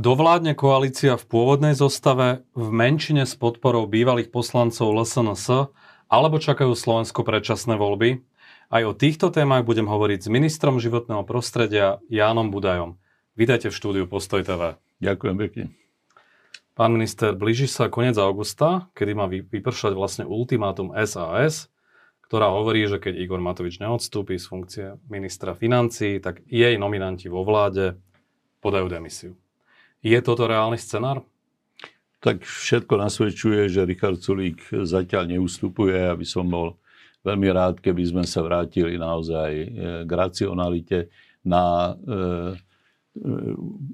Dovládne koalícia v pôvodnej zostave, v menšine s podporou bývalých poslancov LSNS, alebo čakajú Slovensko predčasné voľby? Aj o týchto témach budem hovoriť s ministrom životného prostredia Jánom Budajom. Vítajte v štúdiu Postoj TV. Ďakujem pekne. Pán minister, blíži sa koniec augusta, kedy má vypršať vlastne ultimátum SAS, ktorá hovorí, že keď Igor Matovič neodstúpi z funkcie ministra financí, tak jej nominanti vo vláde podajú demisiu. Je toto reálny scenár? Tak všetko nasvedčuje, že Richard Sulík zatiaľ neustupuje, aby som bol veľmi rád, keby sme sa vrátili naozaj e, k racionalite na e, e,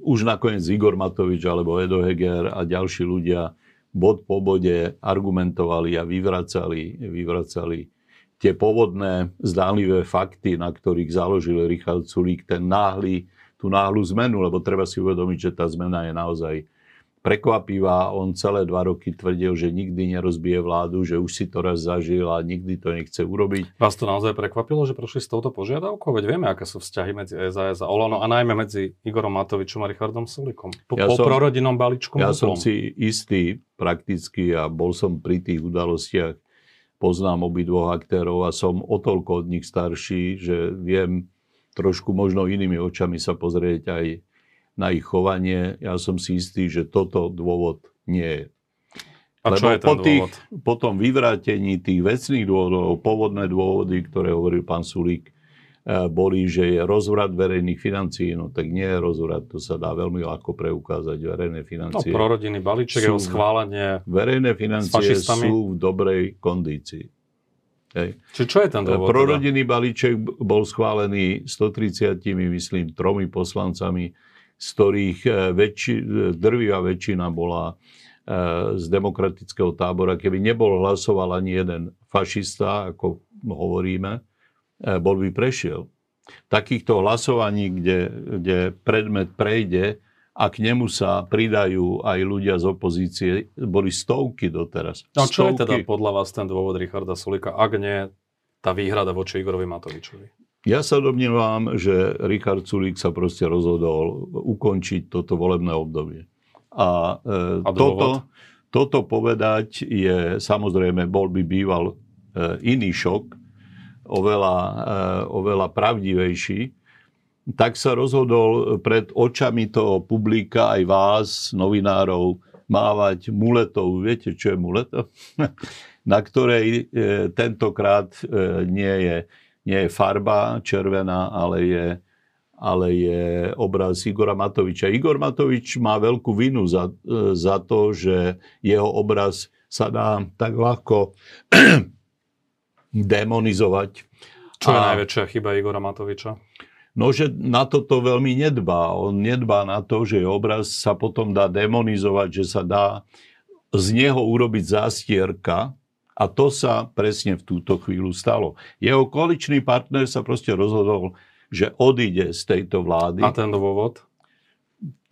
už nakoniec Igor Matovič alebo Edo Heger a ďalší ľudia bod po bode argumentovali a vyvracali, vyvracali tie pôvodné zdánlivé fakty, na ktorých založil Richard Sulík, ten náhly, tú náhlu zmenu, lebo treba si uvedomiť, že tá zmena je naozaj prekvapivá. On celé dva roky tvrdil, že nikdy nerozbije vládu, že už si to raz zažil a nikdy to nechce urobiť. Vás to naozaj prekvapilo, že prošli s touto požiadavkou? Veď vieme, aké sú vzťahy medzi SAS a Olano a najmä medzi Igorom Matovičom a Richardom Sulikom. Po, ja po som, prorodinnom balíčku. Ja som si istý prakticky a bol som pri tých udalostiach, poznám obidvoch aktérov a som o toľko od nich starší, že viem trošku možno inými očami sa pozrieť aj na ich chovanie. Ja som si istý, že toto dôvod nie je. A Lebo čo je po, tých, dôvod? po tom vyvrátení tých vecných dôvodov, pôvodné dôvody, ktoré hovoril pán Sulík, eh, boli, že je rozvrat verejných financií. No tak nie je rozvrat, to sa dá veľmi ľahko preukázať. Verejné No, financie prorodinný balíček, sú- jeho schválenie. verejné financie sú v dobrej kondícii. Hej. Či čo je ten dôvod? teda? Prorodinný balíček bol schválený 130, myslím, tromi poslancami, z ktorých eh, väčši, drvivá väčšina bola eh, z demokratického tábora. Keby nebol hlasoval ani jeden fašista, ako hovoríme, bol by prešiel. Takýchto hlasovaní, kde, kde predmet prejde a k nemu sa pridajú aj ľudia z opozície, boli stovky doteraz. No čo je teda Stovky. podľa vás ten dôvod Richarda Sulika, ak nie tá výhrada voči Igorovi Matovičovi? Ja sa domnievam, že Richard Sulík sa proste rozhodol ukončiť toto volebné obdobie. A, e, A toto, toto povedať je, samozrejme, bol by býval e, iný šok, oveľa, e, oveľa pravdivejší, tak sa rozhodol pred očami toho publika aj vás, novinárov, mávať muletou. Viete, čo je muleta? Na ktorej e, tentokrát e, nie je nie je farba červená, ale je, ale je obraz Igora Matoviča. Igor Matovič má veľkú vinu za, e, za to, že jeho obraz sa dá tak ľahko demonizovať. Čo je A- najväčšia chyba Igora Matoviča? No, že na toto veľmi nedbá. On nedbá na to, že obraz sa potom dá demonizovať, že sa dá z neho urobiť zástierka a to sa presne v túto chvíľu stalo. Jeho koaličný partner sa proste rozhodol, že odíde z tejto vlády. A ten dôvod?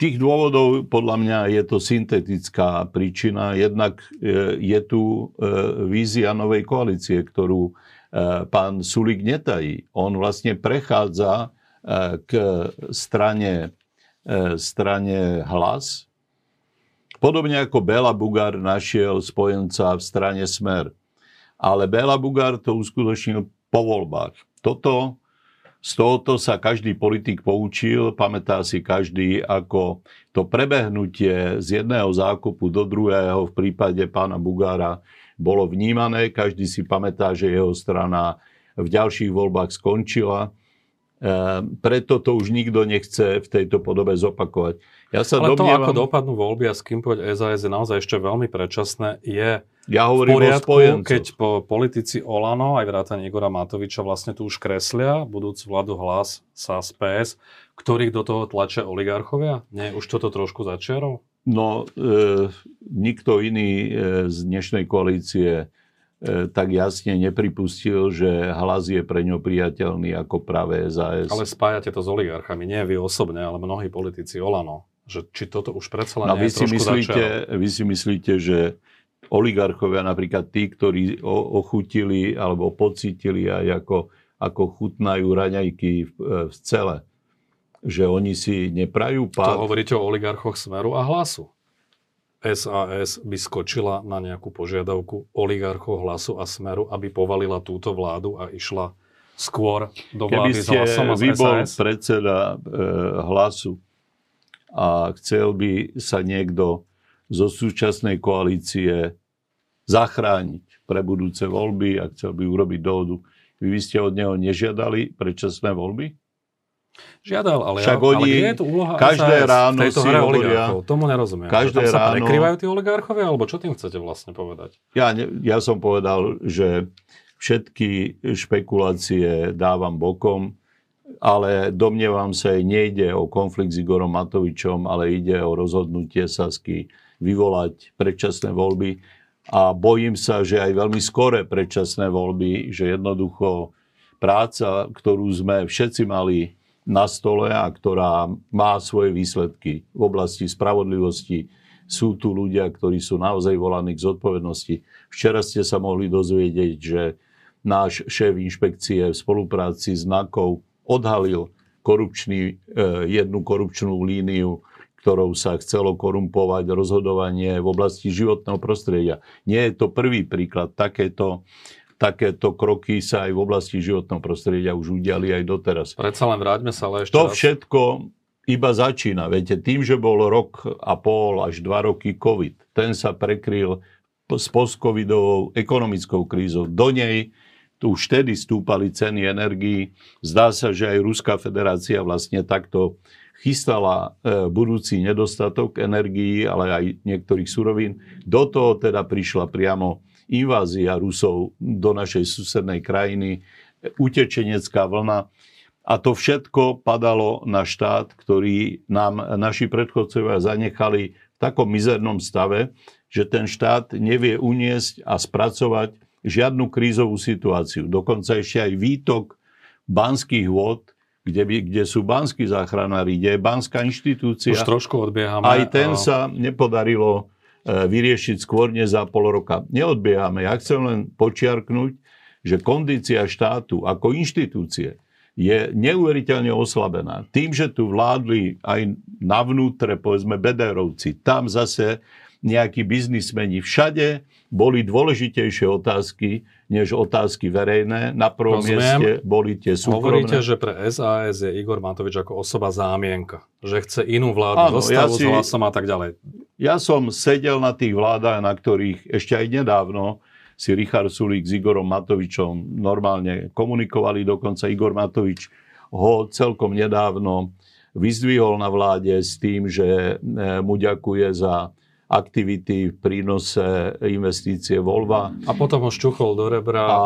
Tých dôvodov podľa mňa je to syntetická príčina. Jednak e, je tu e, vízia novej koalície, ktorú e, pán Sulik netají. On vlastne prechádza k strane, e, strane hlas, Podobne ako Bela Bugár našiel spojenca v strane Smer. Ale Bela Bugár to uskutočnil po voľbách. Toto, z tohoto sa každý politik poučil, pamätá si každý, ako to prebehnutie z jedného zákupu do druhého v prípade pána Bugára bolo vnímané. Každý si pamätá, že jeho strana v ďalších voľbách skončila. E, preto to už nikto nechce v tejto podobe zopakovať. Ja sa Ale to, domnievam, ako dopadnú voľby a s kým pôjde SAS je naozaj ešte veľmi predčasné, je ja v hovorím o poriadku, spojencoch. keď po politici Olano, aj vrátane Igora Matoviča, vlastne tu už kreslia budúcu vládu hlas SAS PS, ktorých do toho tlačia oligarchovia? Nie, už toto trošku začiarov? No, e, nikto iný e, z dnešnej koalície tak jasne nepripustil, že hlas je pre ňo priateľný ako práve SAS. Ale spájate to s oligarchami, nie vy osobne, ale mnohí politici Olano. Že, či toto už predsa len No, nie vy, si myslíte, vy si myslíte, že oligarchovia, napríklad tí, ktorí ochutili alebo pocítili aj ako, ako chutnajú raňajky v, v cele, že oni si neprajú pád. To hovoríte o oligarchoch Smeru a Hlasu. SAS by skočila na nejakú požiadavku oligarchov Hlasu a Smeru, aby povalila túto vládu a išla skôr do vlády Keby ste s Hlasom a vy bol SAS? predseda e, Hlasu a chcel by sa niekto zo súčasnej koalície zachrániť pre budúce voľby a chcel by urobiť dohodu, vy by ste od neho nežiadali predčasné voľby? Žiadal, ale, Však oni ale kde je tu úloha každé SAS ráno v tejto si hre oligarchov? Tomu nerozumiem. každé Tam sa ráno- prekrývajú tí oligarchovia, alebo čo tým chcete vlastne povedať? Ja, ne, ja som povedal, že všetky špekulácie dávam bokom, ale domnievam sa, nejde o konflikt s Igorom Matovičom, ale ide o rozhodnutie Sasky vyvolať predčasné voľby. A bojím sa, že aj veľmi skore predčasné voľby, že jednoducho práca, ktorú sme všetci mali na stole a ktorá má svoje výsledky v oblasti spravodlivosti, sú tu ľudia, ktorí sú naozaj volaní k zodpovednosti. Včera ste sa mohli dozvedieť, že náš šéf inšpekcie v spolupráci s NAKou odhalil korupčný, eh, jednu korupčnú líniu, ktorou sa chcelo korumpovať rozhodovanie v oblasti životného prostredia. Nie je to prvý príklad. Takéto, takéto kroky sa aj v oblasti životného prostredia už udiali aj doteraz. Predsa len vráťme sa ale ešte To raz. všetko iba začína. Viete, tým, že bol rok a pol až dva roky COVID, ten sa prekryl s post-covidovou ekonomickou krízou. Do nej tu už vtedy stúpali ceny energií. Zdá sa, že aj Ruská federácia vlastne takto chystala e, budúci nedostatok energií, ale aj niektorých surovín. Do toho teda prišla priamo invázia Rusov do našej susednej krajiny, utečenecká vlna. A to všetko padalo na štát, ktorý nám naši predchodcovia zanechali v takom mizernom stave, že ten štát nevie uniesť a spracovať žiadnu krízovú situáciu. Dokonca ešte aj výtok banských vôd, kde, by, kde sú banskí záchranári, kde je banská inštitúcia. Už trošku odbiehame. Aj ten a- sa nepodarilo vyriešiť skôr než za pol roka. Neodbiehame. Ja chcem len počiarknúť, že kondícia štátu ako inštitúcie je neuveriteľne oslabená. Tým, že tu vládli aj navnútre, povedzme, Bederovci, tam zase nejakí biznismeni. Všade boli dôležitejšie otázky, než otázky verejné. Na prvom Rozumiem. mieste boli tie súkromné. Hovoríte, že pre SAS je Igor Matovič ako osoba zámienka. Že chce inú vládu Áno, zostavu ja s si- hlasom a tak ďalej. Ja som sedel na tých vládach, na ktorých ešte aj nedávno si Richard Sulík s Igorom Matovičom normálne komunikovali. Dokonca Igor Matovič ho celkom nedávno vyzdvihol na vláde s tým, že e, mu ďakuje za aktivity v prínose investície Volva. A potom ho šťuchol do rebra A- a...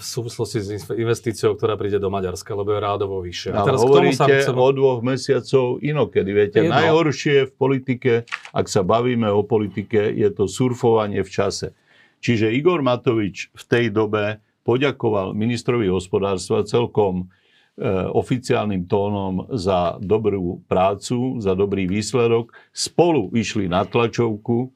v súvislosti s investíciou, ktorá príde do Maďarska, lebo je rádovo vyššia. A teraz k tomu hovoríte sa chcem... o dvoch mesiacov inokedy. Viete, Jedno. najhoršie v politike, ak sa bavíme o politike, je to surfovanie v čase. Čiže Igor Matovič v tej dobe poďakoval ministrovi hospodárstva celkom e, oficiálnym tónom za dobrú prácu, za dobrý výsledok. Spolu išli na tlačovku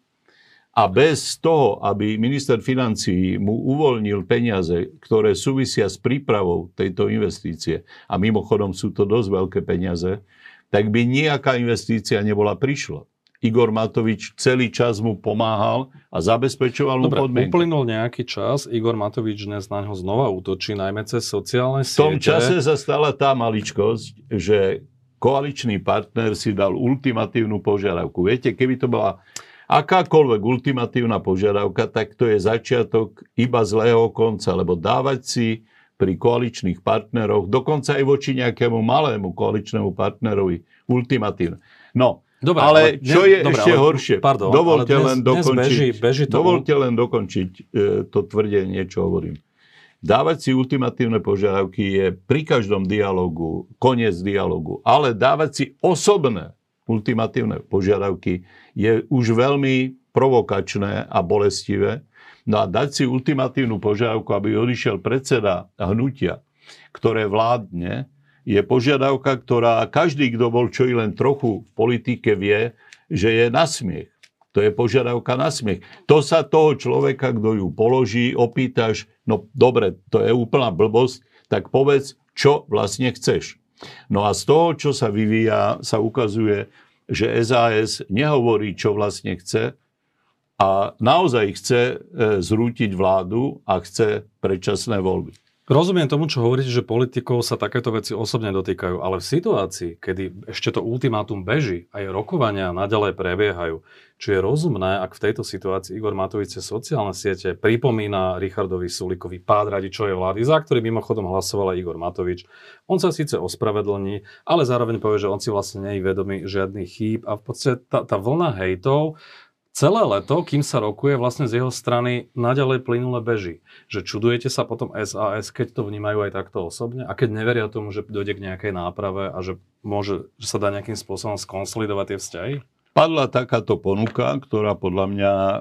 a bez toho, aby minister financií mu uvoľnil peniaze, ktoré súvisia s prípravou tejto investície, a mimochodom sú to dosť veľké peniaze, tak by nejaká investícia nebola prišla. Igor Matovič celý čas mu pomáhal a zabezpečoval mu Dobre, podmienky. uplynul nejaký čas, Igor Matovič dnes na ňo znova útočí, najmä cez sociálne V tom siete. čase sa stala tá maličkosť, že koaličný partner si dal ultimatívnu požiadavku. Viete, keby to bola akákoľvek ultimatívna požiadavka, tak to je začiatok iba zlého konca, lebo dávať si pri koaličných partneroch, dokonca aj voči nejakému malému koaličnému partnerovi, ultimatívne. No, Dobre, ale čo dnes- je dobre, ešte ale- horšie? pardon, dovolte dnes- len dokončiť. beží- beží to- dovolte len dokončiť e, to tvrdenie, čo hovorím. Dávať si ultimatívne požiadavky je pri každom dialogu koniec dialogu, ale dávať si osobné ultimatívne požiadavky je už veľmi provokačné a bolestivé. No a dať si ultimatívnu požiadavku, aby odišiel predseda hnutia, ktoré vládne, je požiadavka, ktorá každý, kto bol čo i len trochu v politike, vie, že je na smiech. To je požiadavka na smiech. To sa toho človeka, kto ju položí, opýtaš, no dobre, to je úplná blbosť, tak povedz, čo vlastne chceš. No a z toho, čo sa vyvíja, sa ukazuje, že SAS nehovorí, čo vlastne chce a naozaj chce e, zrútiť vládu a chce predčasné voľby. Rozumiem tomu, čo hovoríte, že politikov sa takéto veci osobne dotýkajú, ale v situácii, kedy ešte to ultimátum beží a je rokovania naďalej prebiehajú, či je rozumné, ak v tejto situácii Igor Matovič sociálne siete pripomína Richardovi Sulikovi pád radičovej vlády, za ktorý mimochodom hlasoval aj Igor Matovič. On sa síce ospravedlní, ale zároveň povie, že on si vlastne nie je vedomý žiadnych chýb a v podstate tá, tá vlna hejtov celé leto, kým sa rokuje, vlastne z jeho strany naďalej plynule beží. Že čudujete sa potom SAS, keď to vnímajú aj takto osobne a keď neveria tomu, že dojde k nejakej náprave a že, môže, že sa dá nejakým spôsobom skonsolidovať tie vzťahy? Padla takáto ponuka, ktorá podľa mňa e,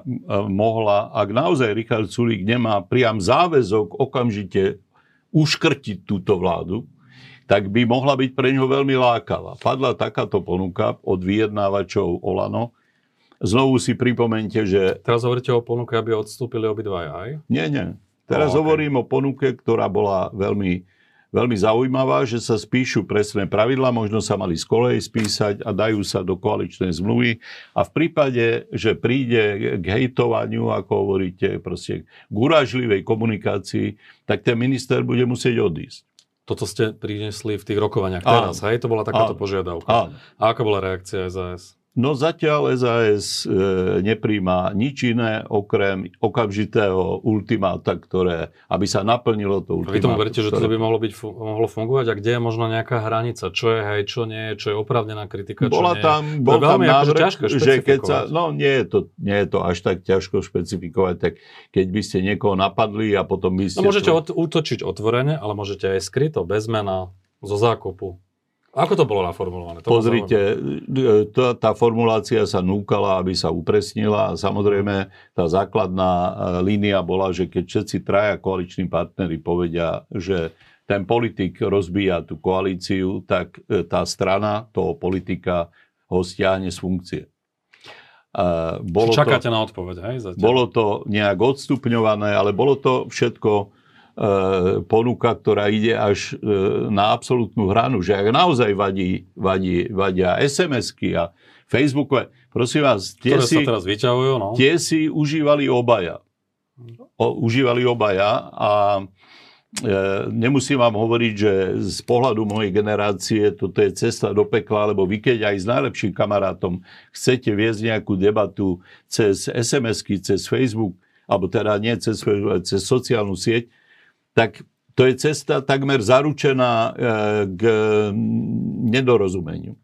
mohla, ak naozaj Richard Sulík nemá priam záväzok okamžite uškrtiť túto vládu, tak by mohla byť pre ňo veľmi lákavá. Padla takáto ponuka od vyjednávačov Olano, Znovu si pripomente, že... Teraz hovoríte o ponuke, aby odstúpili obidvaja aj? Nie, nie. Teraz oh, okay. hovorím o ponuke, ktorá bola veľmi, veľmi zaujímavá, že sa spíšu presné pravidla, možno sa mali z kolej spísať a dajú sa do koaličnej zmluvy. A v prípade, že príde k hejtovaniu, ako hovoríte, proste k uražlivej komunikácii, tak ten minister bude musieť odísť. Toto ste prinesli v tých rokovaniach teraz, hej? To bola takáto Áno. požiadavka. Áno. A aká bola reakcia SAS? No zatiaľ SAS e, nepríjma nič iné okrem okamžitého ultimáta, ktoré, aby sa naplnilo to ultimátum. Vy tomu veríte, že to by mohlo, byť, mohlo fungovať? A kde je možno nejaká hranica? Čo je hej, čo nie je, čo je opravnená kritika, čo Bola nie tam, je? Bol tam návrh, že keď sa, no nie je, to, nie je to až tak ťažko špecifikovať, tak keď by ste niekoho napadli a potom by ste... No môžete to... útočiť otvorene, ale môžete aj skryto, bez mena, zo zákopu. Ako to bolo naformulované? To Pozrite, tá, tá formulácia sa núkala, aby sa upresnila a samozrejme tá základná e, línia bola, že keď všetci traja koaliční partnery povedia, že ten politik rozbíja tú koalíciu, tak e, tá strana toho politika ho stiahne z funkcie. Bolo Čakáte to, na odpoveď, hej? Zatiaľ. Bolo to nejak odstupňované, ale bolo to všetko E, ponuka, ktorá ide až e, na absolútnu hranu, že ak naozaj vadí, vadí, vadia SMS-ky a Facebookové, prosím vás, tie si, sa teraz vyťahujú, no. tie si užívali obaja. O, užívali obaja a e, nemusím vám hovoriť, že z pohľadu mojej generácie toto je cesta do pekla, lebo vy keď aj s najlepším kamarátom chcete viesť nejakú debatu cez SMS-ky, cez Facebook, alebo teda nie cez, cez sociálnu sieť, tak to je cesta takmer zaručená e, k nedorozumeniu.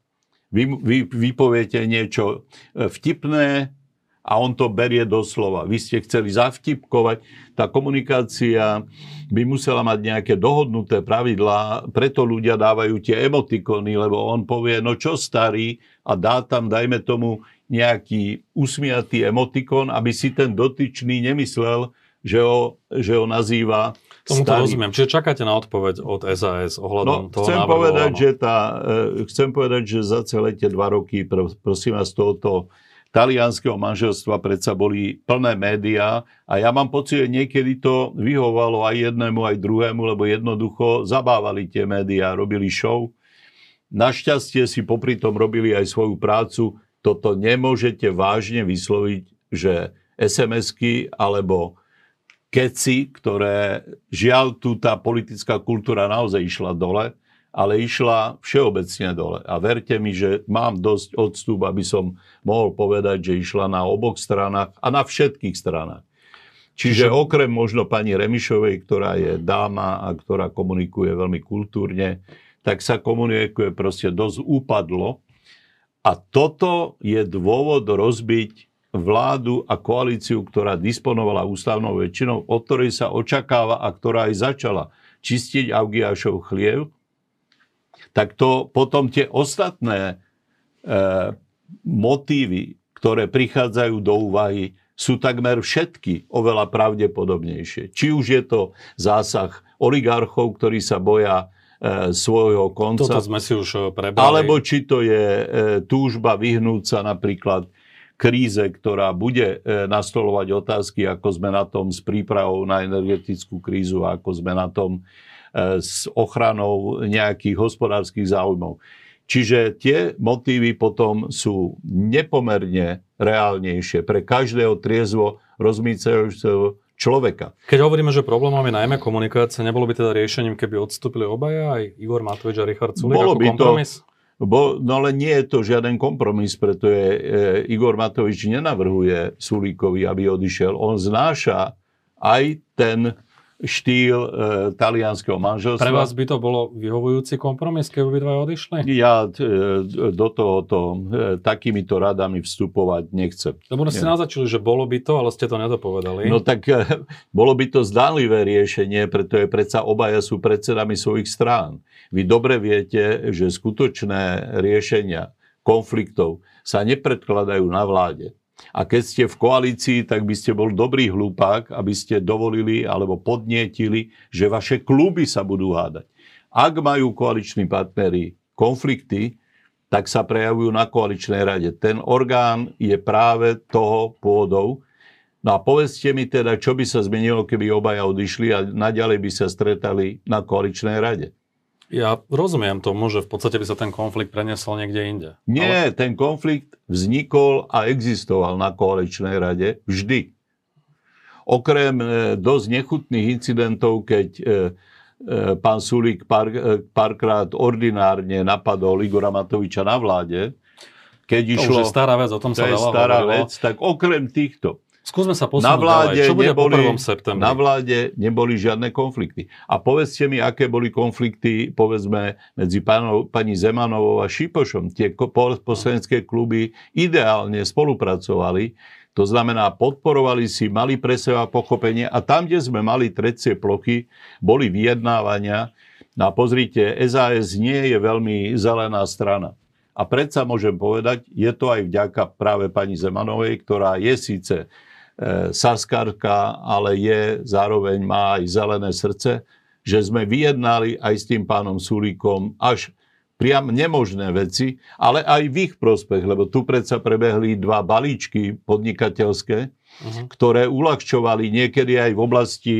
Vy, vy, vy poviete niečo e, vtipné a on to berie doslova. Vy ste chceli zavtipkovať. Tá komunikácia by musela mať nejaké dohodnuté pravidlá, preto ľudia dávajú tie emotikony, lebo on povie, no čo starý a dá tam, dajme tomu, nejaký usmiatý emotikon, aby si ten dotyčný nemyslel, že ho, že ho nazýva Tomu to rozumiem. Čiže čakáte na odpoveď od SAS ohľadom no, toho chcem návrhu? Povedať, že tá, e, chcem povedať, že za celé tie dva roky, prosím vás, tohoto talianského manželstva predsa boli plné médiá a ja mám pocit, že niekedy to vyhovalo aj jednému, aj druhému, lebo jednoducho zabávali tie médiá, robili show. Našťastie si popri tom robili aj svoju prácu. Toto nemôžete vážne vysloviť, že SMS-ky alebo keci, ktoré žiaľ tu tá politická kultúra naozaj išla dole, ale išla všeobecne dole. A verte mi, že mám dosť odstup, aby som mohol povedať, že išla na oboch stranách a na všetkých stranách. Čiže okrem možno pani Remišovej, ktorá je dáma a ktorá komunikuje veľmi kultúrne, tak sa komunikuje proste dosť úpadlo. A toto je dôvod rozbiť vládu a koalíciu, ktorá disponovala ústavnou väčšinou, od ktorej sa očakáva a ktorá aj začala čistiť Augiašov chliev, tak to potom tie ostatné e, motívy, ktoré prichádzajú do úvahy, sú takmer všetky oveľa pravdepodobnejšie. Či už je to zásah oligarchov, ktorí sa boja e, svojho konca. Toto sme si už e, prebrali. Alebo či to je e, túžba vyhnúť sa napríklad kríze, ktorá bude e, nastolovať otázky, ako sme na tom s prípravou na energetickú krízu, ako sme na tom s ochranou nejakých hospodárskych záujmov. Čiže tie motívy potom sú nepomerne reálnejšie pre každého triezvo rozmýšľajúceho človeka. Keď hovoríme, že problémom je najmä komunikácia, nebolo by teda riešením, keby odstúpili obaja, aj Igor Matovič a Richard Sulik Bolo ako by kompromis? To, bo, no ale nie je to žiaden kompromis, pretože e, Igor Matovič nenavrhuje Sulíkovi, aby odišiel. On znáša aj ten štýl e, talianského manželstva. Pre vás by to bolo vyhovujúci kompromis, keby by dva odišli? Ja e, do tohoto e, takýmito radami vstupovať nechcem. Lebo ste naznačili, že bolo by to, ale ste to nedopovedali. No tak e, bolo by to zdánlivé riešenie, pretože predsa obaja sú predsedami svojich strán. Vy dobre viete, že skutočné riešenia konfliktov sa nepredkladajú na vláde a keď ste v koalícii, tak by ste bol dobrý hlupák, aby ste dovolili alebo podnietili, že vaše kluby sa budú hádať. Ak majú koaliční partnery konflikty, tak sa prejavujú na koaličnej rade. Ten orgán je práve toho pôdou. No a povedzte mi teda, čo by sa zmenilo, keby obaja odišli a naďalej by sa stretali na koaličnej rade. Ja rozumiem tomu, že v podstate by sa ten konflikt preniesol niekde inde. Nie, ale... ten konflikt vznikol a existoval na koaličnej rade vždy. Okrem e, dosť nechutných incidentov, keď e, e, pán Sulík pár, párkrát ordinárne napadol Igora Matoviča na vláde, keď išlo... To už je stará vec, o tom sa veľa stará vec, tak okrem týchto Skúsme sa posunúť na vláde ďalej. Čo bude neboli, po 1. septembri? Na vláde neboli žiadne konflikty. A povedzte mi, aké boli konflikty, povedzme, medzi pánov, pani Zemanovou a Šipošom. Tie poslanecké kluby ideálne spolupracovali. To znamená, podporovali si, mali pre seba pochopenie a tam, kde sme mali trecie plochy, boli vyjednávania. No a pozrite, SAS nie je veľmi zelená strana. A predsa môžem povedať, je to aj vďaka práve pani Zemanovej, ktorá je síce E, Saskarka, ale je, zároveň má aj zelené srdce, že sme vyjednali aj s tým pánom Sulíkom až priam nemožné veci, ale aj v ich prospech, lebo tu predsa prebehli dva balíčky podnikateľské, uh-huh. ktoré uľahčovali niekedy aj v oblasti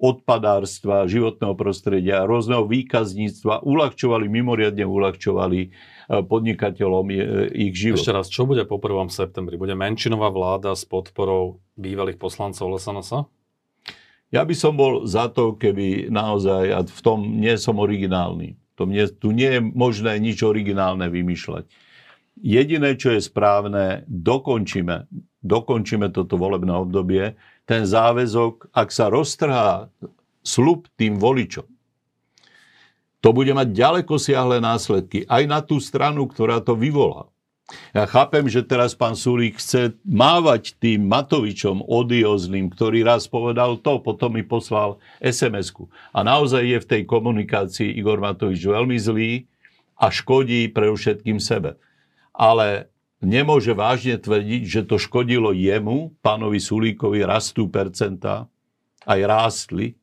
odpadárstva, životného prostredia, rôzneho výkazníctva, uľahčovali, mimoriadne uľahčovali podnikateľom ich život. Ešte raz, čo bude po 1. septembri? Bude menšinová vláda s podporou bývalých poslancov LSNS? Ja by som bol za to, keby naozaj, a v tom nie som originálny, to mne, tu nie je možné nič originálne vymýšľať. Jediné, čo je správne, dokončíme, dokončíme toto volebné obdobie, ten záväzok, ak sa roztrhá slub tým voličom, to bude mať ďaleko siahle následky aj na tú stranu, ktorá to vyvolá. Ja chápem, že teraz pán Sulík chce mávať tým Matovičom odiozným, ktorý raz povedal to, potom mi poslal SMS-ku. A naozaj je v tej komunikácii Igor Matovič veľmi zlý a škodí pre všetkým sebe. Ale nemôže vážne tvrdiť, že to škodilo jemu, pánovi Sulíkovi, rastú percentá, aj rástli,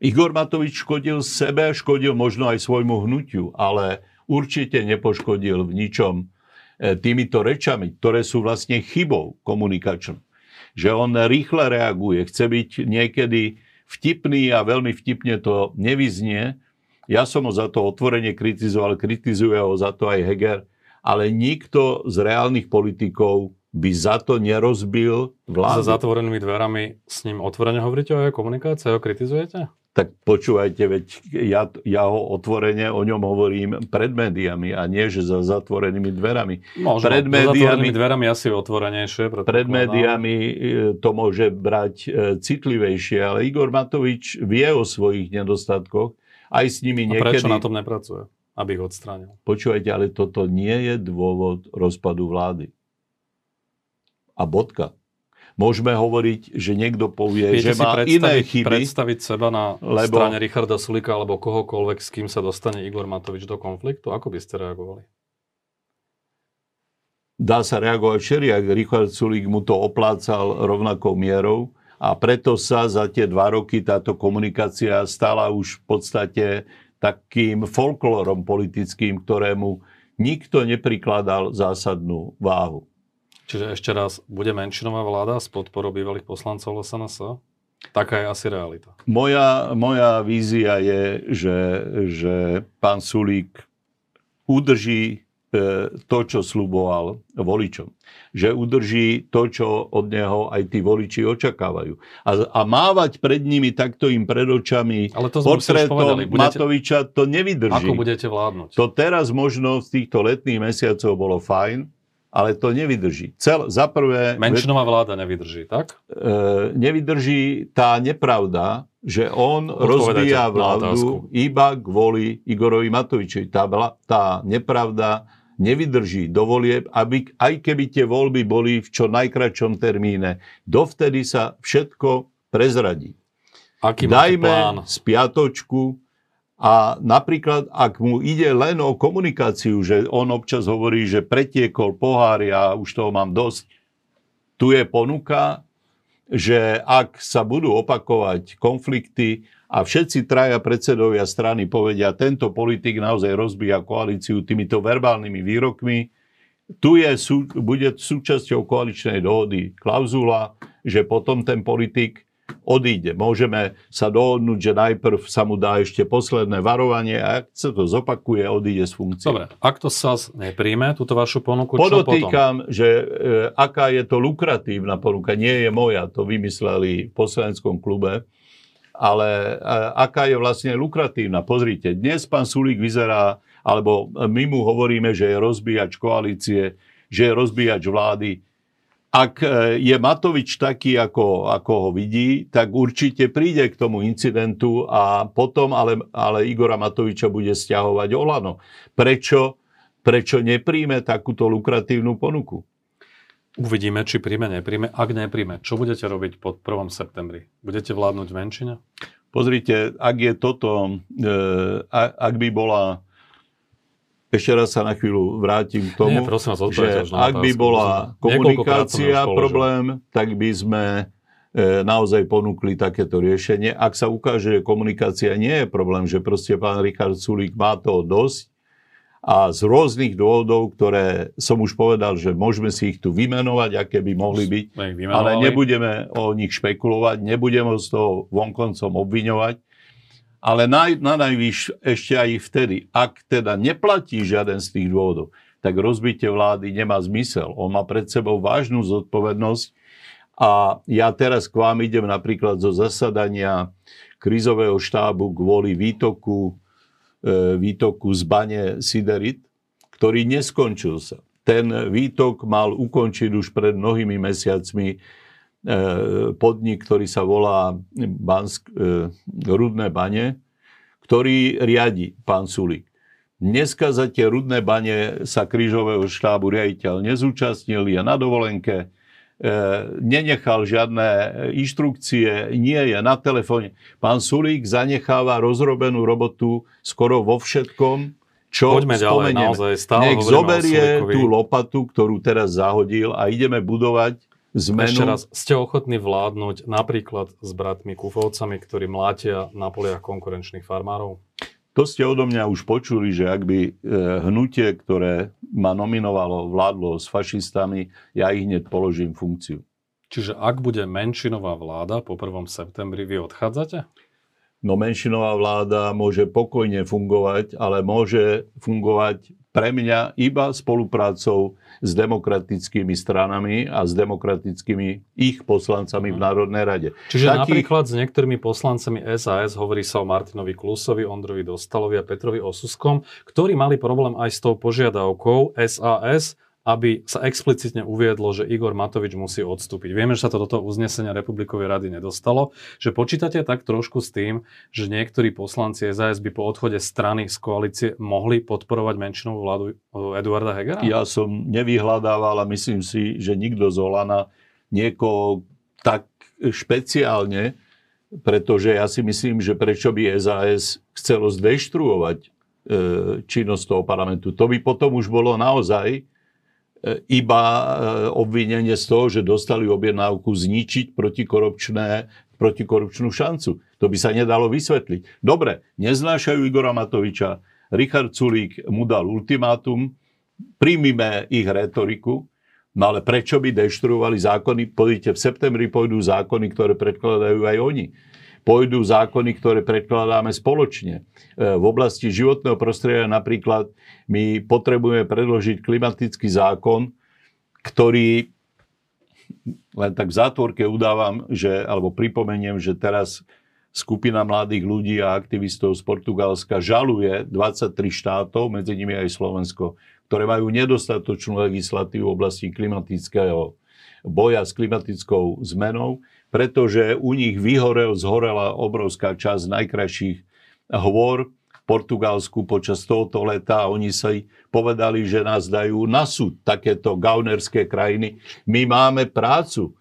Igor Matovič škodil sebe, škodil možno aj svojmu hnutiu, ale určite nepoškodil v ničom e, týmito rečami, ktoré sú vlastne chybou komunikačnou. Že on rýchle reaguje, chce byť niekedy vtipný a veľmi vtipne to nevyznie. Ja som ho za to otvorene kritizoval, kritizuje ho za to aj Heger, ale nikto z reálnych politikov by za to nerozbil vládu. Za zatvorenými dverami s ním otvorene hovoríte o jeho komunikácii, ho kritizujete? Tak počúvajte, veď ja, ja ho otvorene o ňom hovorím pred médiami a nie, že za zatvorenými dverami. Možno, pred médiami, dverami asi otvorenejšie. Pred médiami e, to môže brať e, citlivejšie, ale Igor Matovič vie o svojich nedostatkoch, aj s nimi niekedy... A prečo na tom nepracuje, aby ich odstránil? Počúvajte, ale toto nie je dôvod rozpadu vlády. A bodka. Môžeme hovoriť, že niekto povie, Viete že má iné chyby. predstaviť seba na lebo... strane Richarda Sulika alebo kohokoľvek, s kým sa dostane Igor Matovič do konfliktu? Ako by ste reagovali? Dá sa reagovať všelijak. Richard Sulik mu to oplácal rovnakou mierou a preto sa za tie dva roky táto komunikácia stala už v podstate takým folklorom politickým, ktorému nikto neprikladal zásadnú váhu. Čiže ešte raz, bude menšinová vláda s podporou bývalých poslancov LSNS? Taká je asi realita. Moja, moja vízia je, že, že pán Sulík udrží E, to, čo sluboval voličom. Že udrží to, čo od neho aj tí voliči očakávajú. A, a mávať pred nimi takto im pred očami Ale to portrétom budete, Matoviča, to nevydrží. Ako budete vládnuť? To teraz možno z týchto letných mesiacov bolo fajn, ale to nevydrží. Cel, za prvé... Menšinová vláda nevydrží, tak? E, nevydrží tá nepravda, že on rozvíja vládu iba kvôli Igorovi Matovičovi. Tá, tá nepravda nevydrží do volieb, aby, aj keby tie voľby boli v čo najkračšom termíne. Dovtedy sa všetko prezradí. Aký Dajme plán? spiatočku a napríklad, ak mu ide len o komunikáciu, že on občas hovorí, že pretiekol pohár, ja už toho mám dosť, tu je ponuka, že ak sa budú opakovať konflikty, a všetci traja predsedovia strany povedia, tento politik naozaj rozbíja koalíciu týmito verbálnymi výrokmi. Tu je, bude súčasťou koaličnej dohody klauzula, že potom ten politik odíde. Môžeme sa dohodnúť, že najprv sa mu dá ešte posledné varovanie a ak sa to zopakuje, odíde z funkcie. Dobre, ak to sa nepríjme, túto vašu ponuku, Podotýkam, že e, aká je to lukratívna ponuka, nie je moja, to vymysleli v poslaneckom klube, ale aká je vlastne lukratívna. Pozrite, dnes pán Sulík vyzerá, alebo my mu hovoríme, že je rozbíjač koalície, že je rozbíjač vlády. Ak e, je Matovič taký, ako, ako ho vidí, tak určite príde k tomu incidentu a potom ale, ale Igora Matoviča bude stiahovať Olano. Prečo, prečo nepríjme takúto lukratívnu ponuku? Uvidíme, či príjme, nepríjme. Ak nepríjme, čo budete robiť po 1. septembri? Budete vládnuť menšine? Pozrite, ak je toto, e, ak by bola, ešte raz sa na chvíľu vrátim k tomu, Nie, prosím vás, že ak by bola komunikácia problém, tak by sme e, naozaj ponúkli takéto riešenie. Ak sa ukáže, že komunikácia nie je problém, že proste pán Richard Sulík má toho dosť, a z rôznych dôvodov, ktoré som už povedal, že môžeme si ich tu vymenovať, aké by mohli byť, ale nebudeme o nich špekulovať, nebudeme z toho vonkoncom obviňovať. Ale na, na najvyš ešte aj vtedy, ak teda neplatí žiaden z tých dôvodov, tak rozbitie vlády nemá zmysel. On má pred sebou vážnu zodpovednosť a ja teraz k vám idem napríklad zo zasadania krízového štábu kvôli výtoku E, výtoku z bane Siderit, ktorý neskončil sa. Ten výtok mal ukončiť už pred mnohými mesiacmi podnik, ktorý sa volá Bansk, e, Rudné bane, ktorý riadi pán Sulík. Dneska za tie rudné bane sa krížového štábu riaditeľ nezúčastnil, je na dovolenke, nenechal žiadne inštrukcie, nie je na telefóne. Pán Sulík zanecháva rozrobenú robotu skoro vo všetkom, čo Poďme ďalej, naozaj stále Nech zoberie tú lopatu, ktorú teraz zahodil a ideme budovať zmenu. Ešte raz, ste ochotní vládnuť napríklad s bratmi Kufovcami, ktorí mlátia na poliach konkurenčných farmárov? To ste odo mňa už počuli, že ak by e, hnutie, ktoré ma nominovalo, vládlo s fašistami, ja ich hneď položím funkciu. Čiže ak bude menšinová vláda po 1. septembri, vy odchádzate? No menšinová vláda môže pokojne fungovať, ale môže fungovať pre mňa iba spoluprácou s demokratickými stranami a s demokratickými ich poslancami v mhm. Národnej rade. Čiže Taký... napríklad s niektorými poslancami SAS hovorí sa o Martinovi Klusovi, Ondrovi Dostalovi a Petrovi Osuskom, ktorí mali problém aj s tou požiadavkou SAS, aby sa explicitne uviedlo, že Igor Matovič musí odstúpiť. Vieme, že sa to do toho uznesenia Republikovej rady nedostalo. Že počítate tak trošku s tým, že niektorí poslanci SAS by po odchode strany z koalície mohli podporovať menšinovú vládu eh, Eduarda Hegera? Ja som nevyhľadával a myslím si, že nikto z Olana niekoho tak špeciálne, pretože ja si myslím, že prečo by SAS chcelo zdeštruovať e, činnosť toho parlamentu. To by potom už bolo naozaj iba e, obvinenie z toho, že dostali objednávku zničiť protikorupčné, protikorupčnú šancu. To by sa nedalo vysvetliť. Dobre, neznášajú Igora Matoviča. Richard Sulík mu dal ultimátum, príjmime ich retoriku, No ale prečo by deštruovali zákony? Pozrite, v septembri pôjdu zákony, ktoré predkladajú aj oni. Pôjdu zákony, ktoré predkladáme spoločne. E, v oblasti životného prostredia napríklad my potrebujeme predložiť klimatický zákon, ktorý len tak v zátvorke udávam, že, alebo pripomeniem, že teraz skupina mladých ľudí a aktivistov z Portugalska žaluje 23 štátov, medzi nimi aj Slovensko, ktoré majú nedostatočnú legislatívu v oblasti klimatického boja s klimatickou zmenou, pretože u nich vyhorel, zhorela obrovská časť najkrajších hôr v Portugalsku počas tohoto leta a oni sa povedali, že nás dajú na súd takéto gaunerské krajiny. My máme prácu.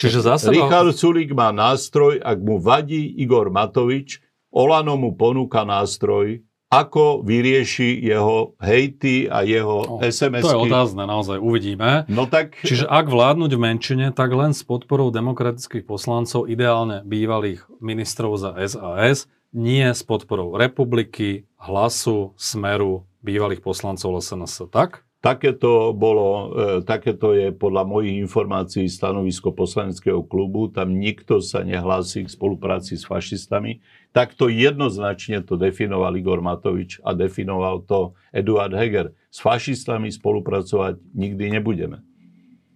Čiže zase... Richard Sulik má nástroj, ak mu vadí Igor Matovič, Olano mu ponúka nástroj, ako vyrieši jeho hejty a jeho no, sms To je otázne, naozaj uvidíme. No tak... Čiže ak vládnuť v menšine, tak len s podporou demokratických poslancov, ideálne bývalých ministrov za SAS, nie s podporou republiky, hlasu, smeru, bývalých poslancov SNS, tak? Takéto, bolo, e, takéto je podľa mojich informácií stanovisko poslaneckého klubu. Tam nikto sa nehlási k spolupráci s fašistami. Takto jednoznačne to definoval Igor Matovič a definoval to Eduard Heger. S fašistami spolupracovať nikdy nebudeme.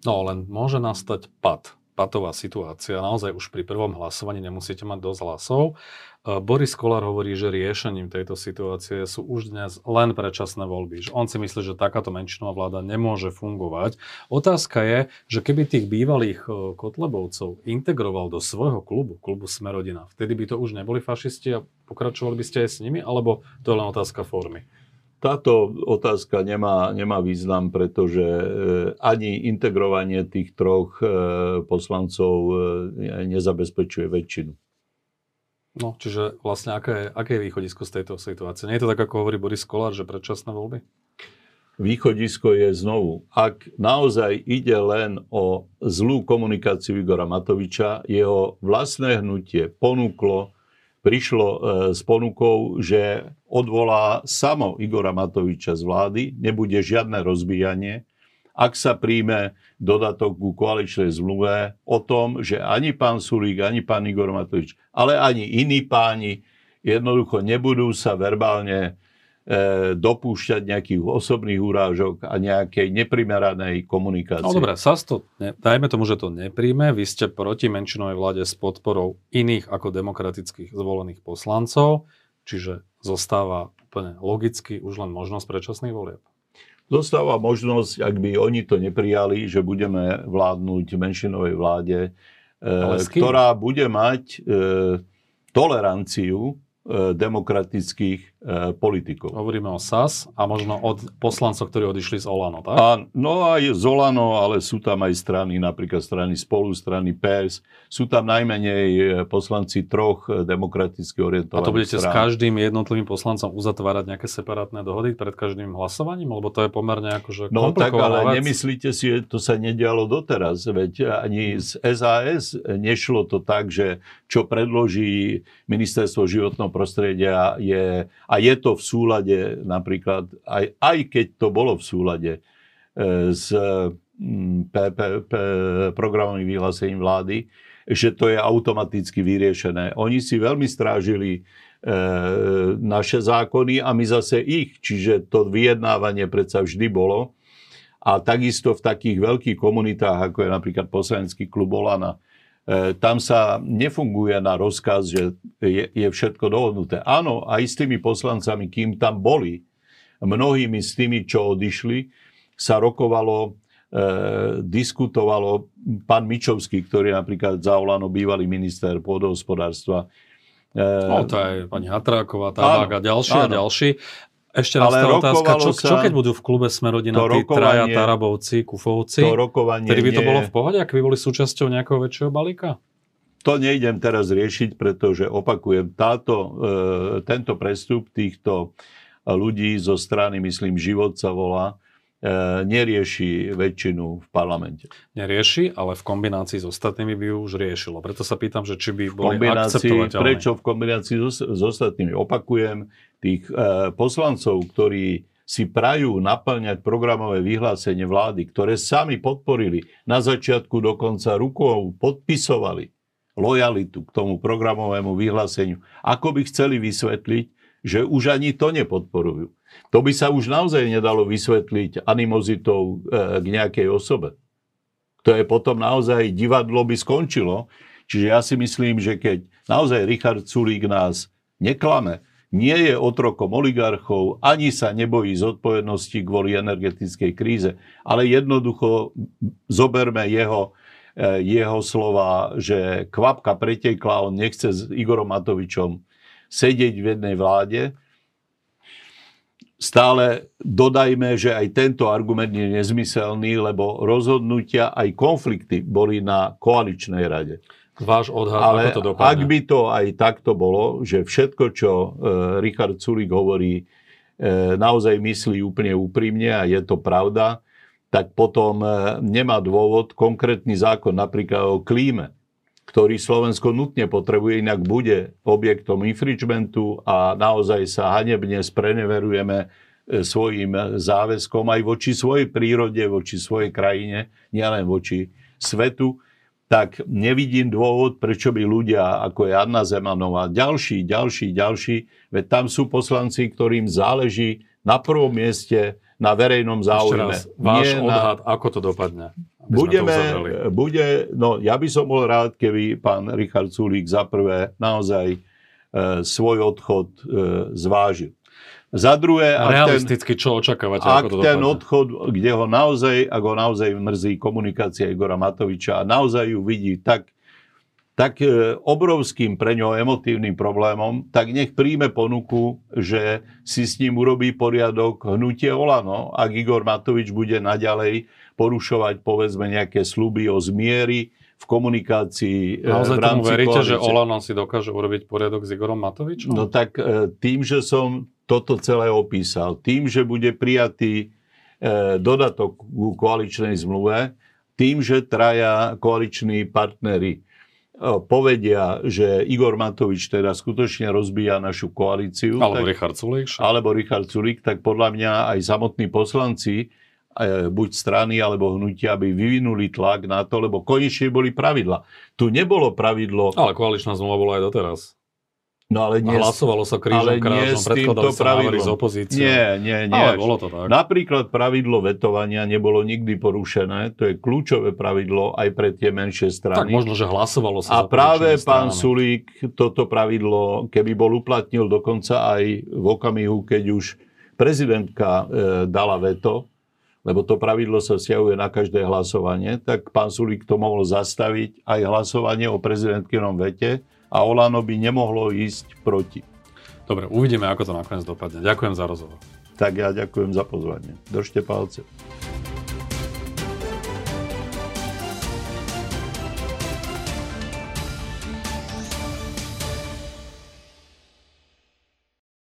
No len môže nastať pad patová situácia. Naozaj už pri prvom hlasovaní nemusíte mať dosť hlasov. Boris Kolár hovorí, že riešením tejto situácie sú už dnes len predčasné voľby. Že on si myslí, že takáto menšinová vláda nemôže fungovať. Otázka je, že keby tých bývalých e, Kotlebovcov integroval do svojho klubu, klubu Smerodina, vtedy by to už neboli fašisti a pokračovali by ste aj s nimi, alebo to je len otázka formy? Táto otázka nemá, nemá význam, pretože e, ani integrovanie tých troch e, poslancov nezabezpečuje väčšinu. No, čiže vlastne aké je, aké je východisko z tejto situácie? Nie je to tak, ako hovorí Boris Kolár, že predčasné voľby? Východisko je znovu, ak naozaj ide len o zlú komunikáciu Igora Matoviča, jeho vlastné hnutie ponúklo prišlo e, s ponukou, že odvolá samo Igora Matoviča z vlády, nebude žiadne rozbíjanie, ak sa príjme dodatok ku koaličnej zmluve o tom, že ani pán Sulík, ani pán Igor Matovič, ale ani iní páni jednoducho nebudú sa verbálne E, dopúšťať nejakých osobných úrážok a nejakej neprimeranej komunikácie. No dobre, SAS to, ne, dajme tomu, že to nepríjme. Vy ste proti menšinovej vláde s podporou iných ako demokratických zvolených poslancov, čiže zostáva úplne logicky už len možnosť predčasných volieb. Zostáva možnosť, ak by oni to neprijali, že budeme vládnuť menšinovej vláde, e, ktorá bude mať e, toleranciu E, demokratických politikov. Hovoríme o SAS a možno od poslancov, ktorí odišli z Olano, tak? A, no aj z Olano, ale sú tam aj strany, napríklad strany Spolu, strany PS. Sú tam najmenej e, poslanci troch demokraticky orientovaných A to budete strán. s každým jednotlivým poslancom uzatvárať nejaké separátne dohody pred každým hlasovaním? Lebo to je pomerne akože No tak ale vec. nemyslíte si, že to sa nedialo doteraz. Veď ani z SAS nešlo to tak, že čo predloží ministerstvo životného prostredia je, a je to v súlade napríklad, aj, aj keď to bolo v súlade e, s mm, P, P, programovým vyhlásením vlády, že to je automaticky vyriešené. Oni si veľmi strážili e, naše zákony a my zase ich, čiže to vyjednávanie predsa vždy bolo. A takisto v takých veľkých komunitách, ako je napríklad poslanecký klub Olana, tam sa nefunguje na rozkaz, že je, je všetko dohodnuté. Áno, aj s tými poslancami, kým tam boli, mnohými s tými, čo odišli, sa rokovalo, e, diskutovalo pán Mičovský, ktorý napríklad za Olano bývalý minister pôdohospodárstva. E, no, to je pani Hatráková, Tabák a ďalší áno. a ďalší. Ešte raz tá otázka, čo, sa, čo keď budú v klube Smerodina tí traja Tarabovci, Kufovci? Vtedy by to nie... bolo v pohode, ak by boli súčasťou nejakého väčšieho balíka? To nejdem teraz riešiť, pretože opakujem, táto, e, tento prestup týchto ľudí zo strany, myslím, život sa volá, nerieši väčšinu v parlamente. Nerieši, ale v kombinácii s ostatnými by ju už riešilo. Preto sa pýtam, že či by boli akceptovateľné. Prečo v kombinácii s, s ostatnými? Opakujem, tých e, poslancov, ktorí si prajú naplňať programové vyhlásenie vlády, ktoré sami podporili, na začiatku dokonca rukou podpisovali lojalitu k tomu programovému vyhláseniu, ako by chceli vysvetliť, že už ani to nepodporujú. To by sa už naozaj nedalo vysvetliť animozitou e, k nejakej osobe. To je potom naozaj, divadlo by skončilo. Čiže ja si myslím, že keď naozaj Richard Sulík nás neklame, nie je otrokom oligarchov, ani sa nebojí zodpovednosti kvôli energetickej kríze, ale jednoducho zoberme jeho, e, jeho slova, že kvapka pretekla, on nechce s Igorom Matovičom sedieť v jednej vláde. Stále dodajme, že aj tento argument je nezmyselný, lebo rozhodnutia aj konflikty boli na koaličnej rade. Váš odhad, Ale ako to dopadne? ak by to aj takto bolo, že všetko, čo e, Richard Sulik hovorí, e, naozaj myslí úplne úprimne a je to pravda, tak potom e, nemá dôvod konkrétny zákon napríklad o klíme, ktorý Slovensko nutne potrebuje, inak bude objektom infringementu a naozaj sa hanebne spreneverujeme e, svojim záväzkom aj voči svojej prírode, voči svojej krajine, nielen voči svetu tak nevidím dôvod, prečo by ľudia, ako je Anna Zemanová, ďalší, ďalší, ďalší, veď tam sú poslanci, ktorým záleží na prvom mieste na verejnom záujme. Ešte raz, váš Nie odhad, na... ako to dopadne? Budeme, bude, no ja by som bol rád, keby pán Richard Sulík za prvé naozaj e, svoj odchod e, zvážil. Za druhé, realisticky, ten, čo očakávate? Ak ako to ten odchod, kde ho naozaj, ak ho naozaj mrzí komunikácia Igora Matoviča a naozaj ju vidí tak, tak e, obrovským pre ňo emotívnym problémom, tak nech príjme ponuku, že si s ním urobí poriadok hnutie Olano, ak Igor Matovič bude naďalej porušovať povedzme nejaké sluby o zmieri, v komunikácii e, Naozaj v rámci tomu veríte, koalície. že Olano si dokáže urobiť poriadok s Igorom Matovičom? No tak e, tým, že som toto celé opísal. Tým, že bude prijatý e, dodatok ku koaličnej zmluve, tým, že traja koaliční partnery povedia, že Igor Matovič teda skutočne rozbíja našu koalíciu. Alebo tak, Richard Sulík. Alebo Richard Sulík, tak podľa mňa aj samotní poslanci, buď strany alebo hnutia, aby vyvinuli tlak na to, lebo konečne boli pravidla. Tu nebolo pravidlo... Ale koaličná zmluva bola aj doteraz. No ale nie, hlasovalo sa krížom krážom, predkladali sa návrhy z opozície. Nie, nie, nie. Ale bolo to tak. Napríklad pravidlo vetovania nebolo nikdy porušené. To je kľúčové pravidlo aj pre tie menšie strany. Tak možno, že hlasovalo sa A práve pán stranami. Sulík toto pravidlo, keby bol uplatnil dokonca aj v okamihu, keď už prezidentka e, dala veto, lebo to pravidlo sa stiahuje na každé hlasovanie, tak pán Sulík to mohol zastaviť aj hlasovanie o prezidentkinom vete a Olano by nemohlo ísť proti. Dobre, uvidíme, ako to nakoniec dopadne. Ďakujem za rozhovor. Tak ja ďakujem za pozvanie. Držte palce.